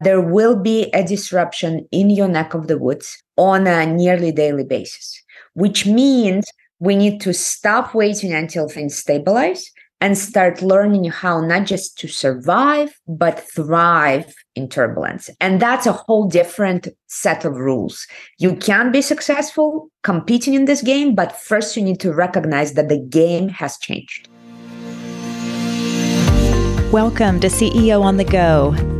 there will be a disruption in your neck of the woods on a nearly daily basis, which means we need to stop waiting until things stabilize and start learning how not just to survive, but thrive in turbulence. And that's a whole different set of rules. You can be successful competing in this game, but first you need to recognize that the game has changed. Welcome to CEO on the Go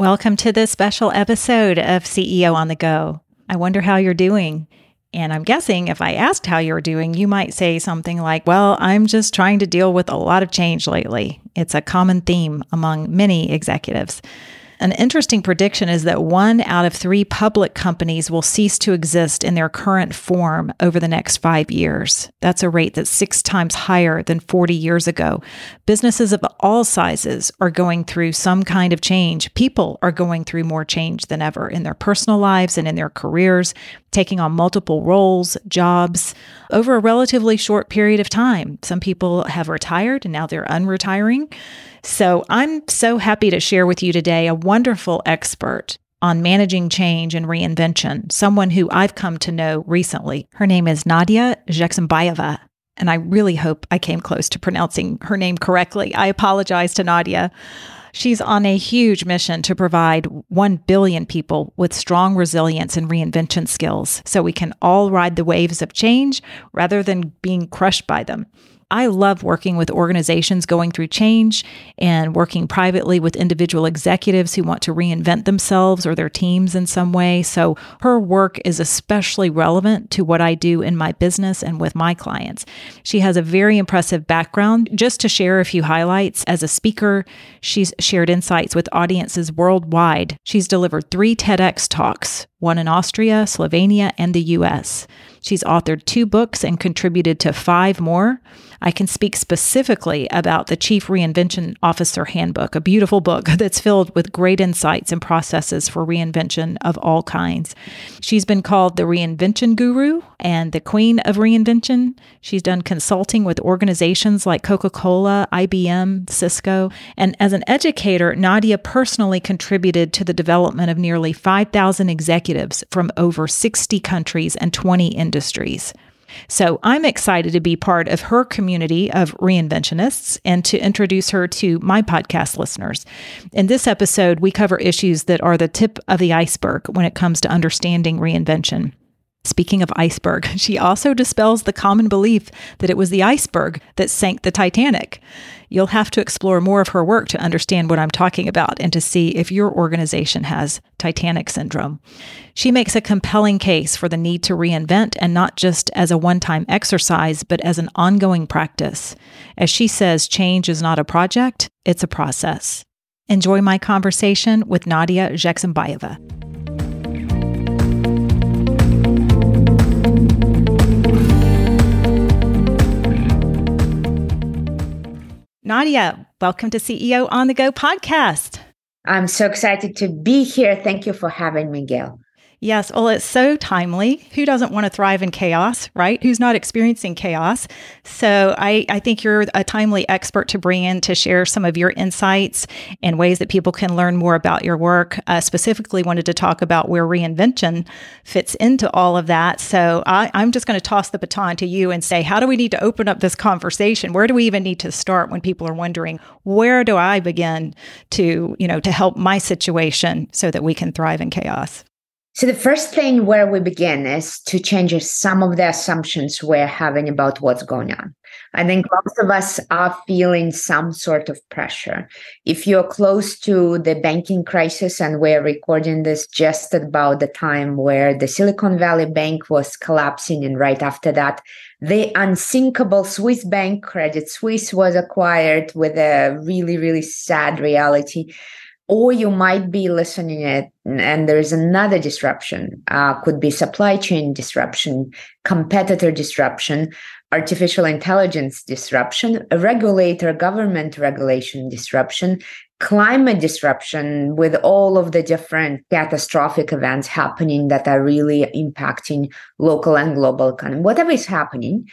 Welcome to this special episode of CEO on the Go. I wonder how you're doing. And I'm guessing if I asked how you're doing, you might say something like, Well, I'm just trying to deal with a lot of change lately. It's a common theme among many executives. An interesting prediction is that one out of three public companies will cease to exist in their current form over the next five years. That's a rate that's six times higher than 40 years ago. Businesses of all sizes are going through some kind of change. People are going through more change than ever in their personal lives and in their careers, taking on multiple roles, jobs over a relatively short period of time. Some people have retired and now they're unretiring. So I'm so happy to share with you today a wonderful expert on managing change and reinvention, someone who I've come to know recently. Her name is Nadya Zhexembayeva. And I really hope I came close to pronouncing her name correctly. I apologize to Nadya. She's on a huge mission to provide 1 billion people with strong resilience and reinvention skills so we can all ride the waves of change rather than being crushed by them. I love working with organizations going through change and working privately with individual executives who want to reinvent themselves or their teams in some way. So her work is especially relevant to what I do in my business and with my clients. She has a very impressive background. Just to share a few highlights, as a speaker, she's shared insights with audiences worldwide. She's delivered three TEDx talks, one in Austria, Slovenia, and the US. She's authored two books and contributed to five more. I can speak specifically about the Chief Reinvention Officer Handbook, a beautiful book that's filled with great insights and processes for reinvention of all kinds. She's been called the Reinvention Guru and the Queen of Reinvention. She's done consulting with organizations like Coca Cola, IBM, Cisco. And as an educator, Nadya personally contributed to the development of nearly 5,000 executives from over 60 countries and 20 industries. So I'm excited to be part of her community of reinventionists and to introduce her to my podcast listeners. In this episode, we cover issues that are the tip of the iceberg when it comes to understanding reinvention. Speaking of iceberg, she also dispels the common belief that it was the iceberg that sank the Titanic. You'll have to explore more of her work to understand what I'm talking about and to see if your organization has Titanic syndrome. She makes a compelling case for the need to reinvent and not just as a one time exercise, but as an ongoing practice. As she says, change is not a project, it's a process. Enjoy my conversation with Nadya Zhexembayeva. Nadya, welcome to CEO on the Go podcast. I'm so excited to be here. Thank you for having me, Gail. Yes, well, it's so timely. Who doesn't want to thrive in chaos, right? Who's not experiencing chaos? So I, I think you're a timely expert to bring in to share some of your insights and ways that people can learn more about your work. Uh, specifically, wanted to talk about where reinvention fits into all of that. So I, I'm just going to toss the baton to you and say, how do we need to open up this conversation? Where do we even need to start when people are wondering, where do I begin to, you know, to help my situation so that we can thrive in chaos? So, the first thing where we begin is to change some of the assumptions we're having about what's going on. I think most of us are feeling some sort of pressure. If you're close to the banking crisis, and we're recording this just about the time where the Silicon Valley Bank was collapsing, and right after that, the unsinkable Swiss bank Credit Suisse was acquired with a really, really sad reality or you might be listening it and there is another disruption uh, could be supply chain disruption competitor disruption artificial intelligence disruption regulator government regulation disruption climate disruption with all of the different catastrophic events happening that are really impacting local and global economy. Whatever is happening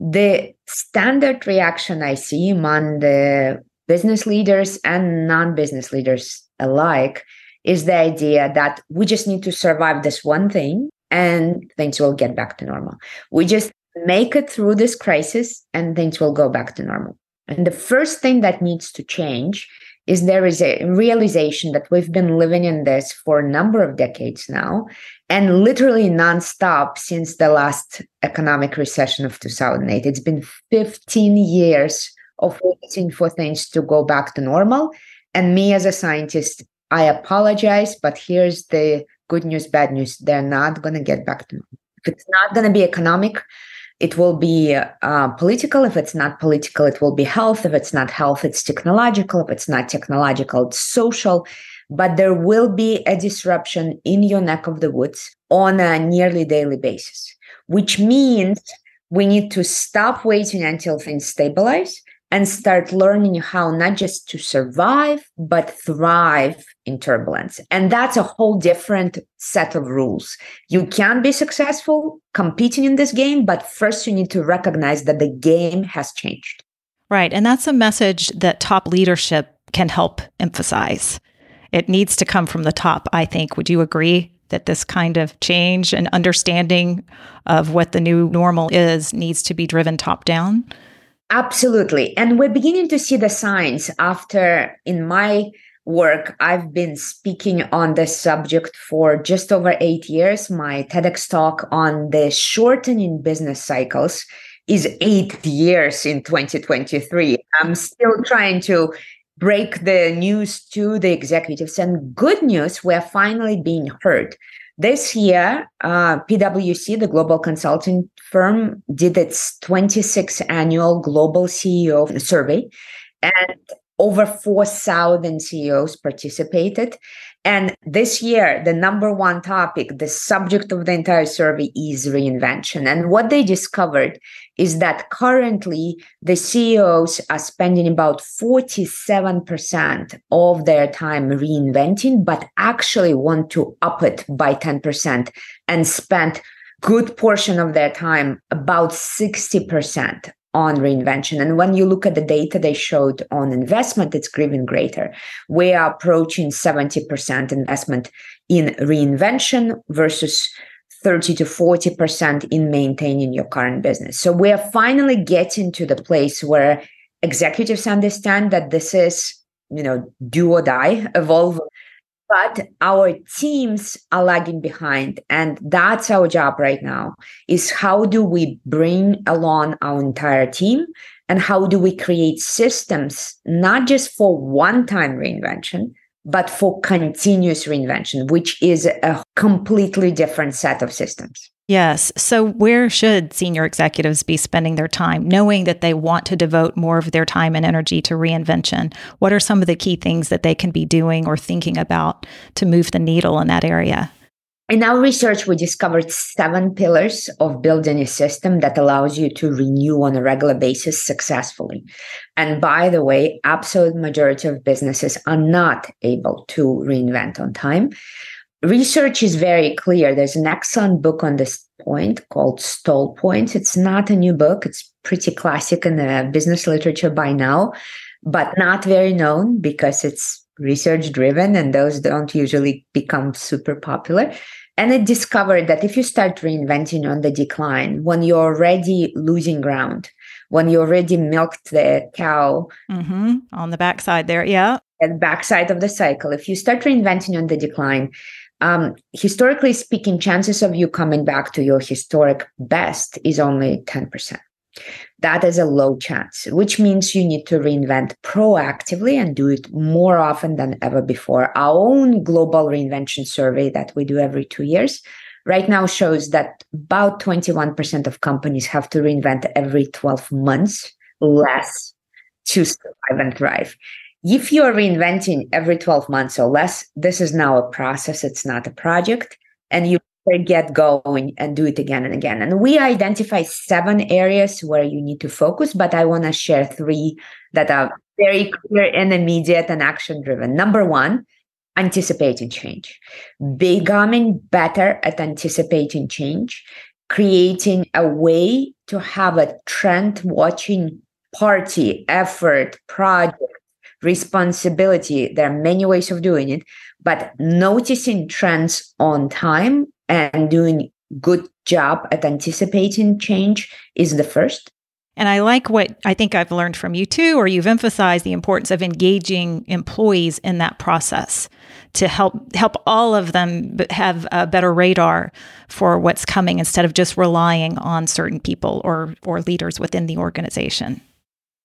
the standard reaction i see among the business leaders and non business leaders alike is the idea that we just need to survive this one thing and things will get back to normal. We just make it through this crisis and things will go back to normal. And the first thing that needs to change is there is a realization that we've been living in this for a number of decades now and literally nonstop since the last economic recession of 2008. It's been 15 years of waiting for things to go back to normal. And me as a scientist, I apologize, but here's the good news, bad news. They're not going to get back to normal. If it's not going to be economic, it will be uh, political. If it's not political, it will be health. If it's not health, it's technological. If it's not technological, it's social. But there will be a disruption in your neck of the woods on a nearly daily basis, which means we need to stop waiting until things stabilize and start learning how not just to survive, but thrive in turbulence. And that's a whole different set of rules. You can be successful competing in this game, but first you need to recognize that the game has changed. Right. And that's a message that top leadership can help emphasize. It needs to come from the top, I think. Would you agree that this kind of change and understanding of what the new normal is needs to be driven top down? Absolutely. And we're beginning to see the signs after, in my work, I've been speaking on this subject for just over eight years. My TEDx talk on the shortening business cycles is eight years in 2023. I'm still trying to break the news to the executives. And good news, we're finally being heard. This year, uh, PwC, the global consulting firm, did its 26th annual global CEO survey, and over 4,000 CEOs participated. And this year, the number one topic, the subject of the entire survey is reinvention. And what they discovered is that currently the CEOs are spending about 47% of their time reinventing, but actually want to up it by 10% and spend good portion of their time, about 60% on reinvention. And when you look at the data they showed on investment, it's even greater. We are approaching 70% investment in reinvention versus 30 to 40% in maintaining your current business. So we are finally getting to the place where executives understand that this is, you know, do or die, evolve but our teams are lagging behind and that's our job right now is how do we bring along our entire team and how do we create systems not just for one time reinvention but for continuous reinvention which is a completely different set of systems Yes. So, where should senior executives be spending their time, knowing that they want to devote more of their time and energy to reinvention? What are some of the key things that they can be doing or thinking about to move the needle in that area? In our research, we discovered seven pillars of building a system that allows you to renew on a regular basis successfully. And by the way, absolute majority of businesses are not able to reinvent on time research is very clear. There's an excellent book on this point called Stall Points. It's not a new book, it's pretty classic in the business literature by now, but not very known because it's research driven and those don't usually become super popular. And it discovered that if you start reinventing on the decline, when you're already losing ground, when you already milked the cow mm-hmm. on the backside there, yeah, at the backside of the cycle, if you start reinventing on the decline, um, historically speaking, chances of you coming back to your historic best is only 10%. That is a low chance, which means you need to reinvent proactively and do it more often than ever before. Our own global reinvention survey that we do every two years right now shows that about 21% of companies have to reinvent every 12 months less to survive and thrive. If you're reinventing every 12 months or less, this is now a process, it's not a project. And you get going and do it again and again. And we identify seven areas where you need to focus, but I want to share three that are very clear and immediate and action driven. Number one, anticipating change, becoming better at anticipating change, creating a way to have a trend watching party, effort, project, responsibility. There are many ways of doing it, but noticing trends on time and doing good job at anticipating change is the first. And I like what I think I've learned from you too, or you've emphasized the importance of engaging employees in that process to help help all of them have a better radar for what's coming instead of just relying on certain people or or leaders within the organization.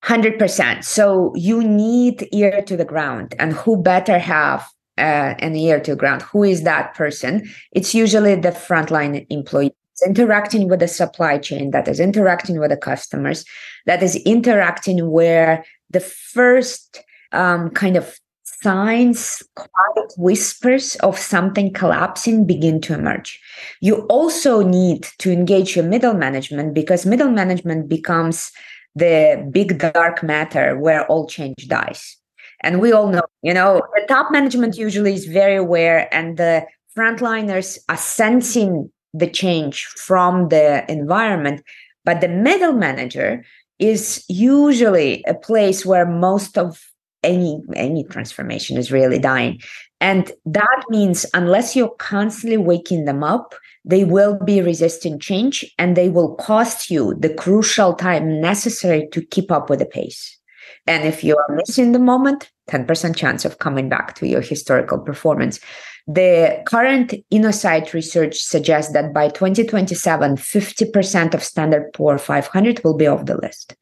100%. So you need ear to the ground and who better have uh, an ear to the ground. Who is that person? It's usually the frontline employee interacting with the supply chain, that is interacting with the customers, that is interacting where the first um, kind of signs, quiet whispers of something collapsing begin to emerge. You also need to engage your middle management because middle management becomes the big dark matter where all change dies. And we all know, you know, the top management usually is very aware, and the frontliners are sensing the change from the environment. But the middle manager is usually a place where most of any any transformation is really dying. And that means unless you're constantly waking them up, they will be resisting change and they will cost you the crucial time necessary to keep up with the pace. And if you are missing the moment, 10% chance of coming back to your historical performance. The current InnoSight research suggests that by 2027, 50% of Standard Poor 500 will be off the list.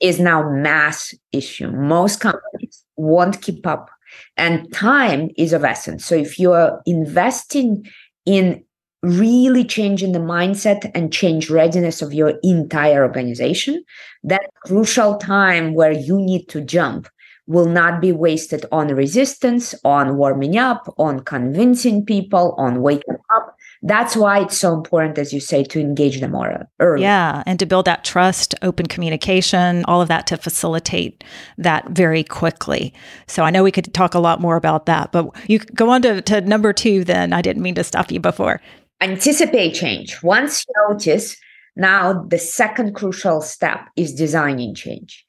Is now mass issue. Most companies won't keep up, and time is of essence. So if you are investing in really changing the mindset and change readiness of your entire organization, that crucial time where you need to jump will not be wasted on resistance, on warming up, on convincing people, on waking up. That's why it's so important, as you say, to engage them early. Yeah, and to build that trust, open communication, all of that to facilitate that very quickly. So I know we could talk a lot more about that, but you go on to, to number two then. I didn't mean to stop you before anticipate change. Once you notice, now the second crucial step is designing change.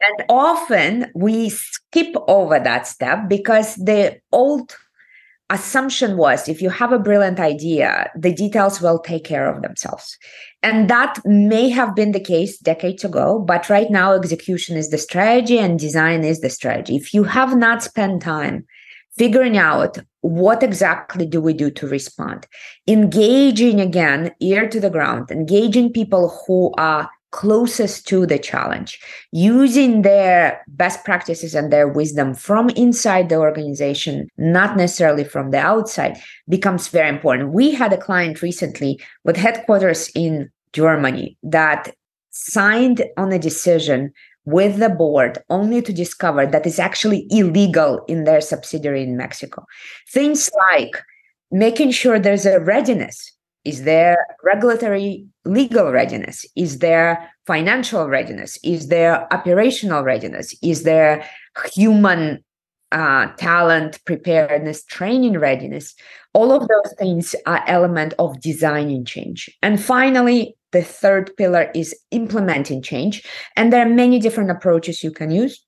And often we skip over that step because the old assumption was if you have a brilliant idea, the details will take care of themselves. And that may have been the case decades ago, but right now execution is the strategy and design is the strategy. If you have not spent time figuring out what exactly do we do to respond. Engaging again ear to the ground engaging people who are closest to the challenge using their best practices and their wisdom from inside the organization not necessarily from the outside becomes very important. We had a client recently with headquarters in germany that signed on a decision with the board only to discover that it's actually illegal in their subsidiary in Mexico. Things like making sure there's a readiness. Is there regulatory legal readiness? Is there financial readiness? Is there operational readiness? Is there human uh, talent, preparedness, training readiness? All of those things are element of designing change. And finally, the third pillar is implementing change. And there are many different approaches you can use.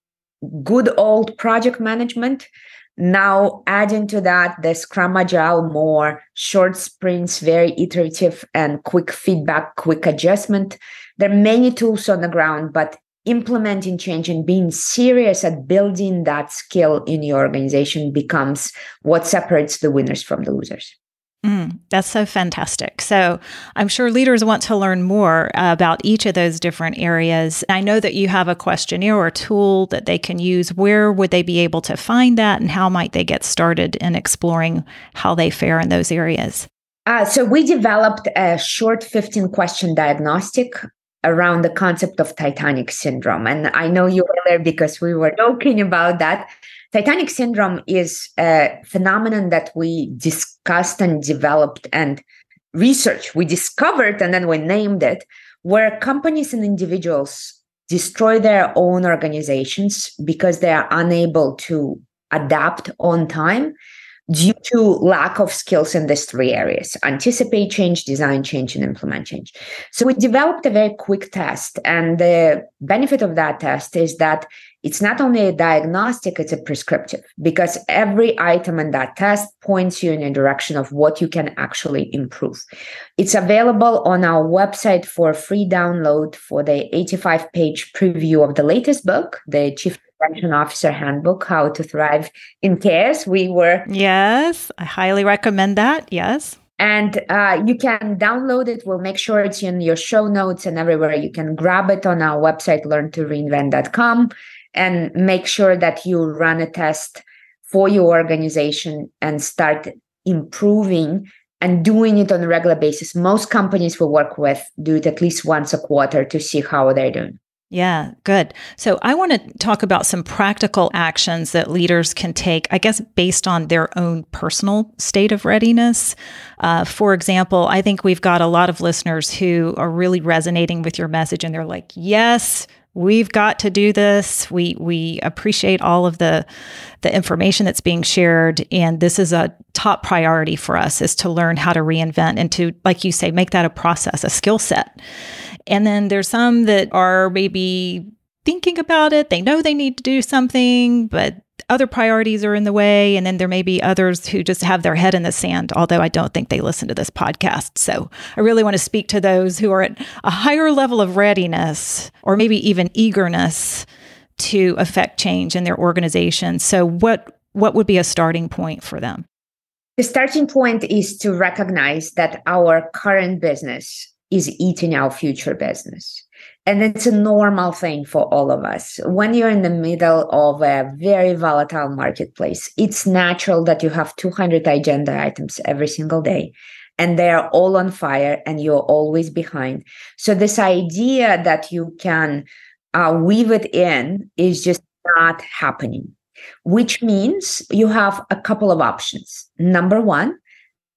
Good old project management. Now, adding to that, the Scrum Agile, more short sprints, very iterative and quick feedback, quick adjustment. There are many tools on the ground, but implementing change and being serious at building that skill in your organization becomes what separates the winners from the losers. Mm, that's so fantastic. So, I'm sure leaders want to learn more about each of those different areas. I know that you have a questionnaire or tool that they can use. Where would they be able to find that, and how might they get started in exploring how they fare in those areas? Uh, so, we developed a short 15 question diagnostic around the concept of Titanic syndrome. And I know you were there because we were talking about that. Titanic syndrome is a phenomenon that we discussed and developed and researched. We discovered and then we named it, where companies and individuals destroy their own organizations because they are unable to adapt on time due to lack of skills in these three areas anticipate change design change and implement change. So we developed a very quick test and the benefit of that test is that it's not only a diagnostic it's a prescriptive because every item in that test points you in a direction of what you can actually improve. It's available on our website for free download for the 85 page preview of the latest book the chief Reinvention Officer Handbook, How to Thrive in Chaos. We were. Yes, I highly recommend that. Yes. And uh, you can download it. We'll make sure it's in your show notes and everywhere. You can grab it on our website, learntoreinvent.com, and make sure that you run a test for your organization and start improving and doing it on a regular basis. Most companies we work with do it at least once a quarter to see how they're doing. Yeah, good. So I want to talk about some practical actions that leaders can take, I guess, based on their own personal state of readiness. Uh, for example, I think we've got a lot of listeners who are really resonating with your message and they're like, yes, we've got to do this. We we appreciate all of the the information that's being shared and this is a top priority for us is to learn how to reinvent and to like you say make that a process, a skill set. And then there's some that are maybe thinking about it. They know they need to do something, but other priorities are in the way. And then there may be others who just have their head in the sand, although I don't think they listen to this podcast. So I really want to speak to those who are at a higher level of readiness or maybe even eagerness to affect change in their organization. So what what would be a starting point for them? The starting point is to recognize that our current business is eating our future business. And it's a normal thing for all of us. When you're in the middle of a very volatile marketplace, it's natural that you have 200 agenda items every single day and they're all on fire and you're always behind. So, this idea that you can uh, weave it in is just not happening, which means you have a couple of options. Number one,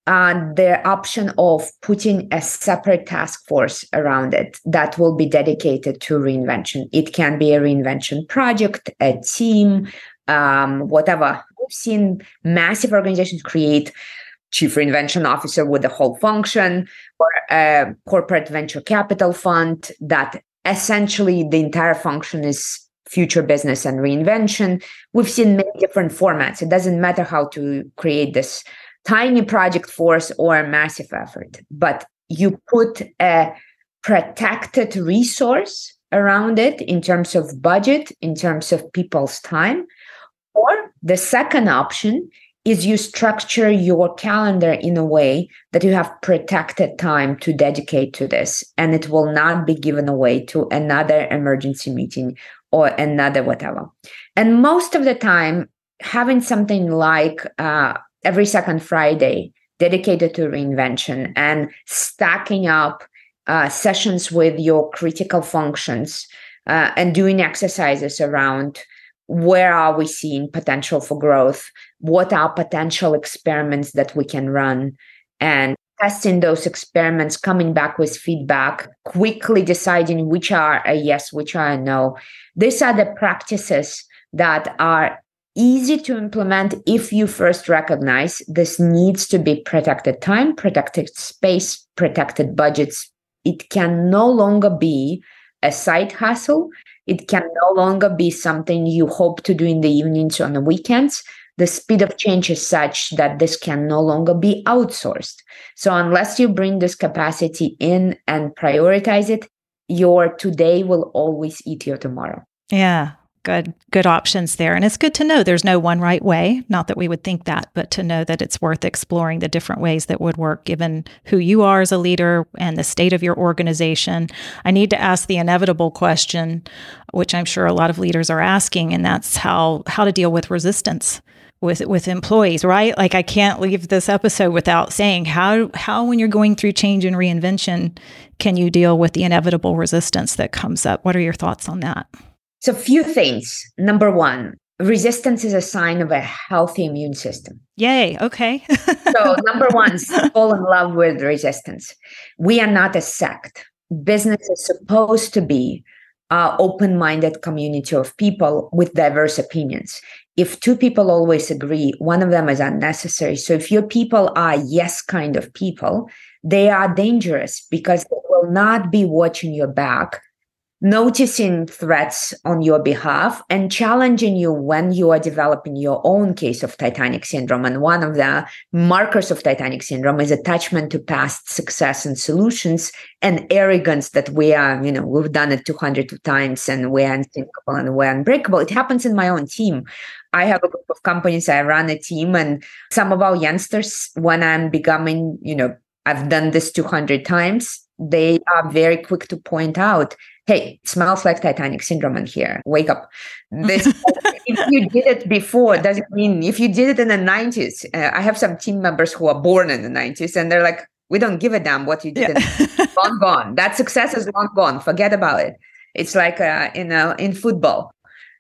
uh, the option of putting a separate task force around it that will be dedicated to reinvention. It can be a reinvention project, a team, um, whatever. We've seen massive organizations create chief reinvention officer with the whole function or a corporate venture capital fund that essentially the entire function is future business and reinvention. We've seen many different formats. It doesn't matter how to create this tiny project force or a massive effort, but you put a protected resource around it in terms of budget, in terms of people's time. Or the second option is you structure your calendar in a way that you have protected time to dedicate to this and it will not be given away to another emergency meeting or another whatever. And most of the time, having something like uh, every second Friday dedicated to reinvention and stacking up uh, sessions with your critical functions uh, and doing exercises around where are we seeing potential for growth what are potential experiments that we can run and testing those experiments coming back with feedback quickly deciding which are a yes which are a no. These are the practices that are easy to implement if you first recognize this needs to be protected time, protected space, protected budgets. It can no longer be a side hustle. It can no longer be something you hope to do in the evenings on the weekends. The speed of change is such that this can no longer be outsourced. So, unless you bring this capacity in and prioritize it, your today will always eat your tomorrow. Yeah, good good options there and it's good to know there's no one right way not that we would think that but to know that it's worth exploring the different ways that would work given who you are as a leader and the state of your organization i need to ask the inevitable question which i'm sure a lot of leaders are asking and that's how how to deal with resistance with with employees, right? Like I can't leave this episode without saying how how when you're going through change and reinvention can you deal with the inevitable resistance that comes up? What are your thoughts on that? So few things. Number 1, resistance is a sign of a healthy immune system. Yay, okay. so number 1, fall in love with resistance. We are not a sect. Business is supposed to be uh, open-minded community of people with diverse opinions if two people always agree, one of them is unnecessary. So if your people are yes kind of people, they are dangerous because they will not be watching your back noticing threats on your behalf and challenging you when you are developing your own case of Titanic syndrome. And one of the markers of Titanic syndrome is attachment to past success and solutions and arrogance that we are, you know, we've done it 200 times and we're unthinkable and we're unbreakable. It happens in my own team. I have a group of companies, I run a team, and some of our youngsters, when I'm becoming, you know, I've done this 200 times, they are very quick to point out hey, smells like Titanic syndrome in here. Wake up. This, if you did it before, doesn't mean if you did it in the 90s. Uh, I have some team members who are born in the 90s and they're like, we don't give a damn what you did. Yeah. long gone. That success is long gone. Forget about it. It's like uh, in, uh, in football.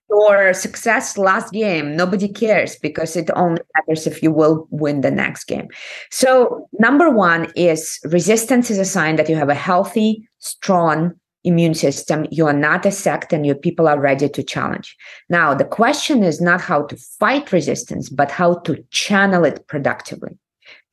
Your success last game, nobody cares because it only matters if you will win the next game. So, number one is resistance is a sign that you have a healthy, strong, immune system. You are not a sect and your people are ready to challenge. Now, the question is not how to fight resistance, but how to channel it productively.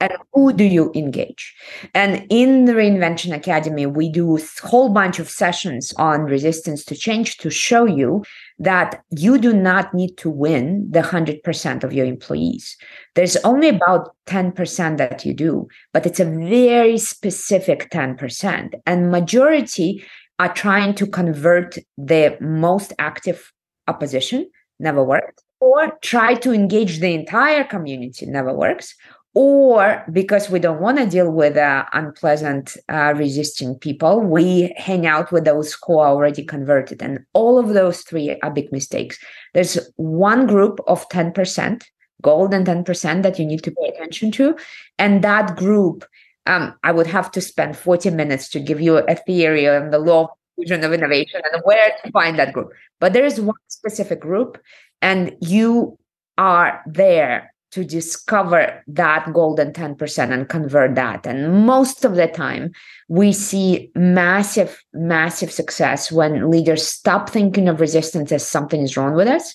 And who do you engage? And in the Reinvention Academy, we do a whole bunch of sessions on resistance to change to show you that you do not need to win the 100% of your employees. There's only about 10% that you do, but it's a very specific 10%. And majority are trying to convert the most active opposition, never worked, or try to engage the entire community, never works, or because we don't want to deal with uh, unpleasant uh, resisting people we hang out with those who are already converted. And all of those three are big mistakes. There's one group of 10% gold and 10% that you need to pay attention to and that group um, I would have to spend 40 minutes to give you a theory on the law of diffusion of innovation and where to find that group. But there is one specific group, and you are there to discover that golden 10% and convert that. And most of the time, we see massive, massive success when leaders stop thinking of resistance as something is wrong with us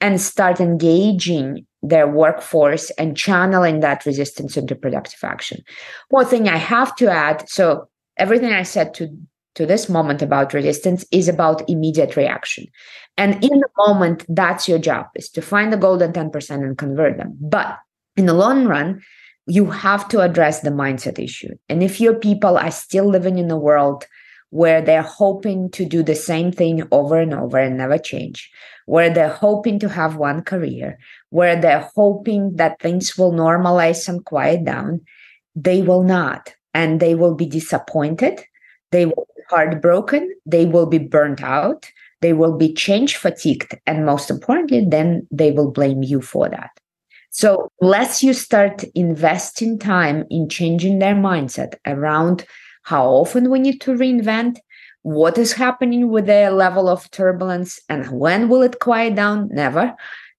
and start engaging their workforce and channeling that resistance into productive action. One thing I have to add so, everything I said to, to this moment about resistance is about immediate reaction. And in the moment, that's your job is to find the golden 10% and convert them. But in the long run, you have to address the mindset issue. And if your people are still living in a world where they're hoping to do the same thing over and over and never change, where they're hoping to have one career, where they're hoping that things will normalize and quiet down, they will not. And they will be disappointed. They will be heartbroken. They will be burnt out. They will be change fatigued. And most importantly, then they will blame you for that. So, unless you start investing time in changing their mindset around how often we need to reinvent, what is happening with the level of turbulence and when will it quiet down? Never.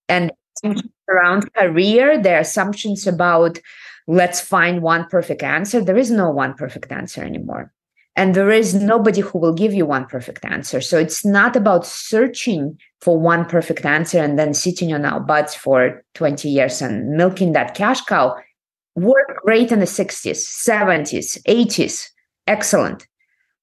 And mm-hmm. around career their assumptions about let's find one perfect answer. There is no one perfect answer anymore. And there is nobody who will give you one perfect answer. So it's not about searching for one perfect answer and then sitting on our butts for 20 years and milking that cash cow. Worked great in the 60s 70s 80s excellent.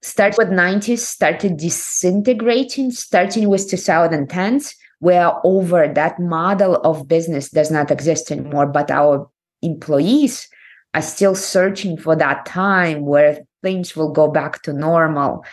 Start with 90s started disintegrating starting with 2010s where over that model of business does not exist anymore but our employees are still searching for that time where things will go back to normal.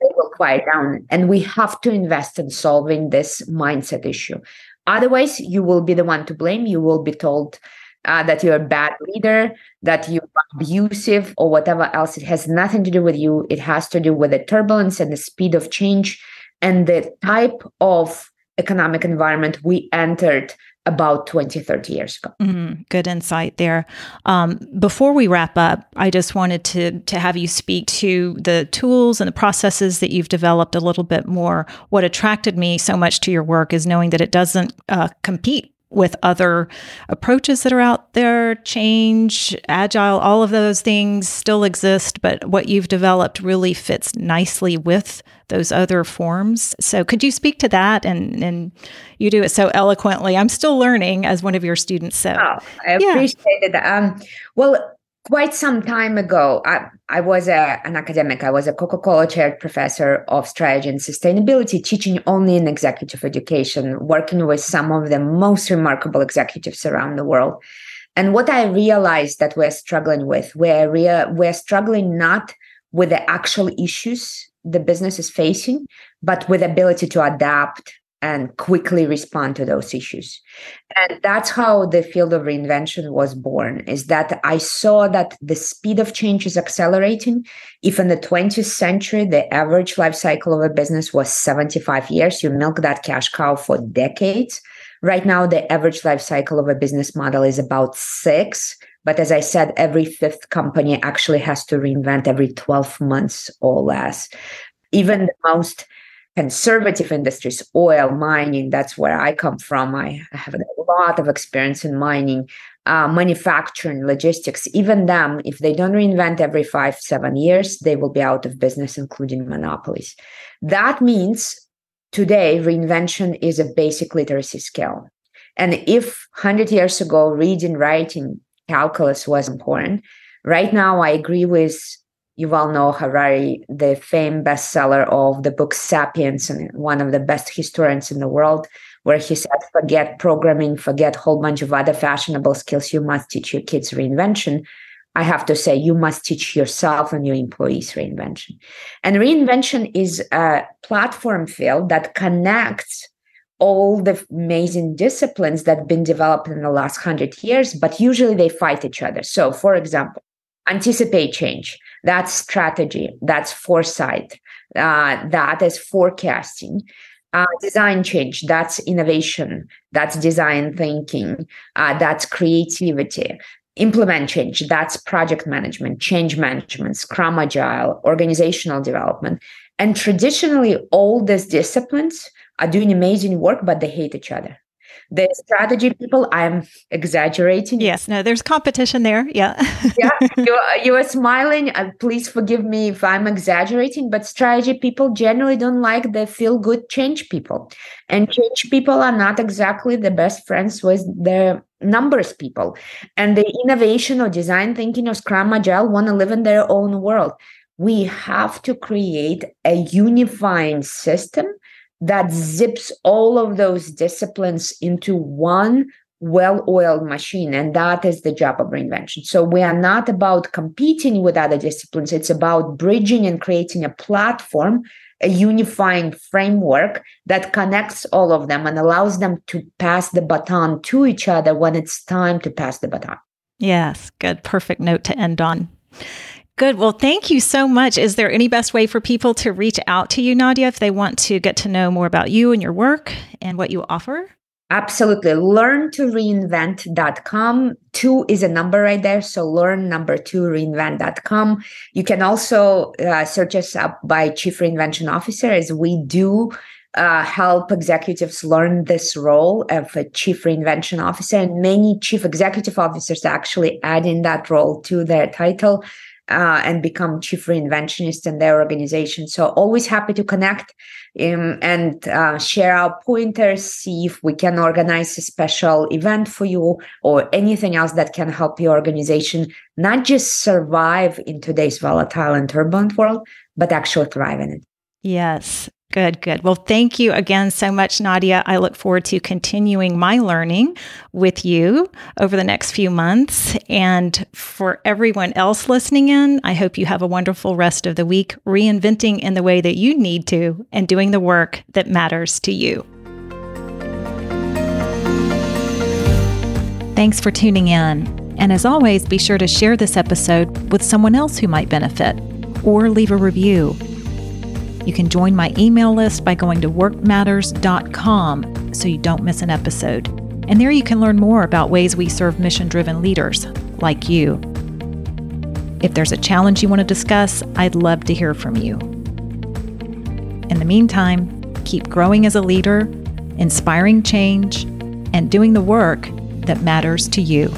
They will quiet down and we have to invest in solving this mindset issue. Otherwise you will be the one to blame. You will be told uh, that you're a bad leader, that you're abusive, or whatever else. It has nothing to do with you. It has to do with the turbulence and the speed of change and the type of economic environment we entered about 20, 30 years ago. Mm, good insight there. Um, before we wrap up, I just wanted to, to have you speak to the tools and the processes that you've developed a little bit more. What attracted me so much to your work is knowing that it doesn't uh, compete with other approaches that are out there, change, agile, all of those things still exist, but what you've developed really fits nicely with those other forms. So could you speak to that and and you do it so eloquently. I'm still learning as one of your students. So oh, I appreciate yeah. it. Um, well, quite some time ago, I, I was a, an academic. I was a Coca Cola chaired professor of strategy and sustainability, teaching only in executive education, working with some of the most remarkable executives around the world. And what I realized that we're struggling with, we're, rea- we're struggling not with the actual issues the business is facing, but with ability to adapt and quickly respond to those issues. And that's how the field of reinvention was born is that i saw that the speed of change is accelerating. If in the 20th century the average life cycle of a business was 75 years you milk that cash cow for decades. Right now the average life cycle of a business model is about six but as i said every fifth company actually has to reinvent every 12 months or less. Even the most conservative industries, oil, mining, that's where I come from. I have a lot of experience in mining, uh, manufacturing, logistics. Even them, if they don't reinvent every five, seven years, they will be out of business, including monopolies. That means today reinvention is a basic literacy skill. And if 100 years ago, reading, writing, calculus was important, right now I agree with Yuval Noah Harari, the famed bestseller of the book Sapiens, and one of the best historians in the world, where he said, forget programming, forget a whole bunch of other fashionable skills. You must teach your kids reinvention. I have to say, you must teach yourself and your employees reinvention. And reinvention is a platform field that connects all the amazing disciplines that have been developed in the last hundred years, but usually they fight each other. So, for example, anticipate change. That's strategy that's foresight uh, that is forecasting uh, design change that's innovation that's design thinking uh, that's creativity. Implement change that's project management change management scrum agile organizational development. And traditionally all these disciplines are doing amazing work but they hate each other the strategy people i'm exaggerating. Yes no there's competition there yeah. Yeah you, you are smiling uh, please forgive me if i'm exaggerating but strategy people generally don't like the feel good change people. And change people are not exactly the best friends with the numbers people. And the innovation or design thinking or scrum agile want to live in their own world. We have to create a unifying system that zips all of those disciplines into one well oiled machine. And that is the job of reinvention. So we are not about competing with other disciplines, it's about bridging and creating a platform, a unifying framework that connects all of them and allows them to pass the baton to each other when it's time to pass the baton. Yes, good. Perfect note to end on. Good. Well, thank you so much. Is there any best way for people to reach out to you, Nadya, if they want to get to know more about you and your work and what you offer? Absolutely. Learn to reinvent.com. Two is a number right there. So learn number two reinvent.com. You can also uh, search us up by Chief Reinvention Officer as we do uh, help executives learn this role of a chief reinvention officer and many chief executive officers actually adding that role to their title uh, and become chief reinventionist in their organization. So always happy to connect um, and uh, share our pointers, see if we can organize a special event for you or anything else that can help your organization not just survive in today's volatile and turbulent world, but actually thrive in it. Yes. Good, good. Well, thank you again so much, Nadya. I look forward to continuing my learning with you over the next few months. And for everyone else listening in, I hope you have a wonderful rest of the week, reinventing in the way that you need to and doing the work that matters to you. Thanks for tuning in. And as always, be sure to share this episode with someone else who might benefit or leave a review. You can join my email list by going to workmatters.com so you don't miss an episode. And there you can learn more about ways we serve mission driven leaders like you. If there's a challenge you want to discuss, I'd love to hear from you. In the meantime, keep growing as a leader, inspiring change, and doing the work that matters to you.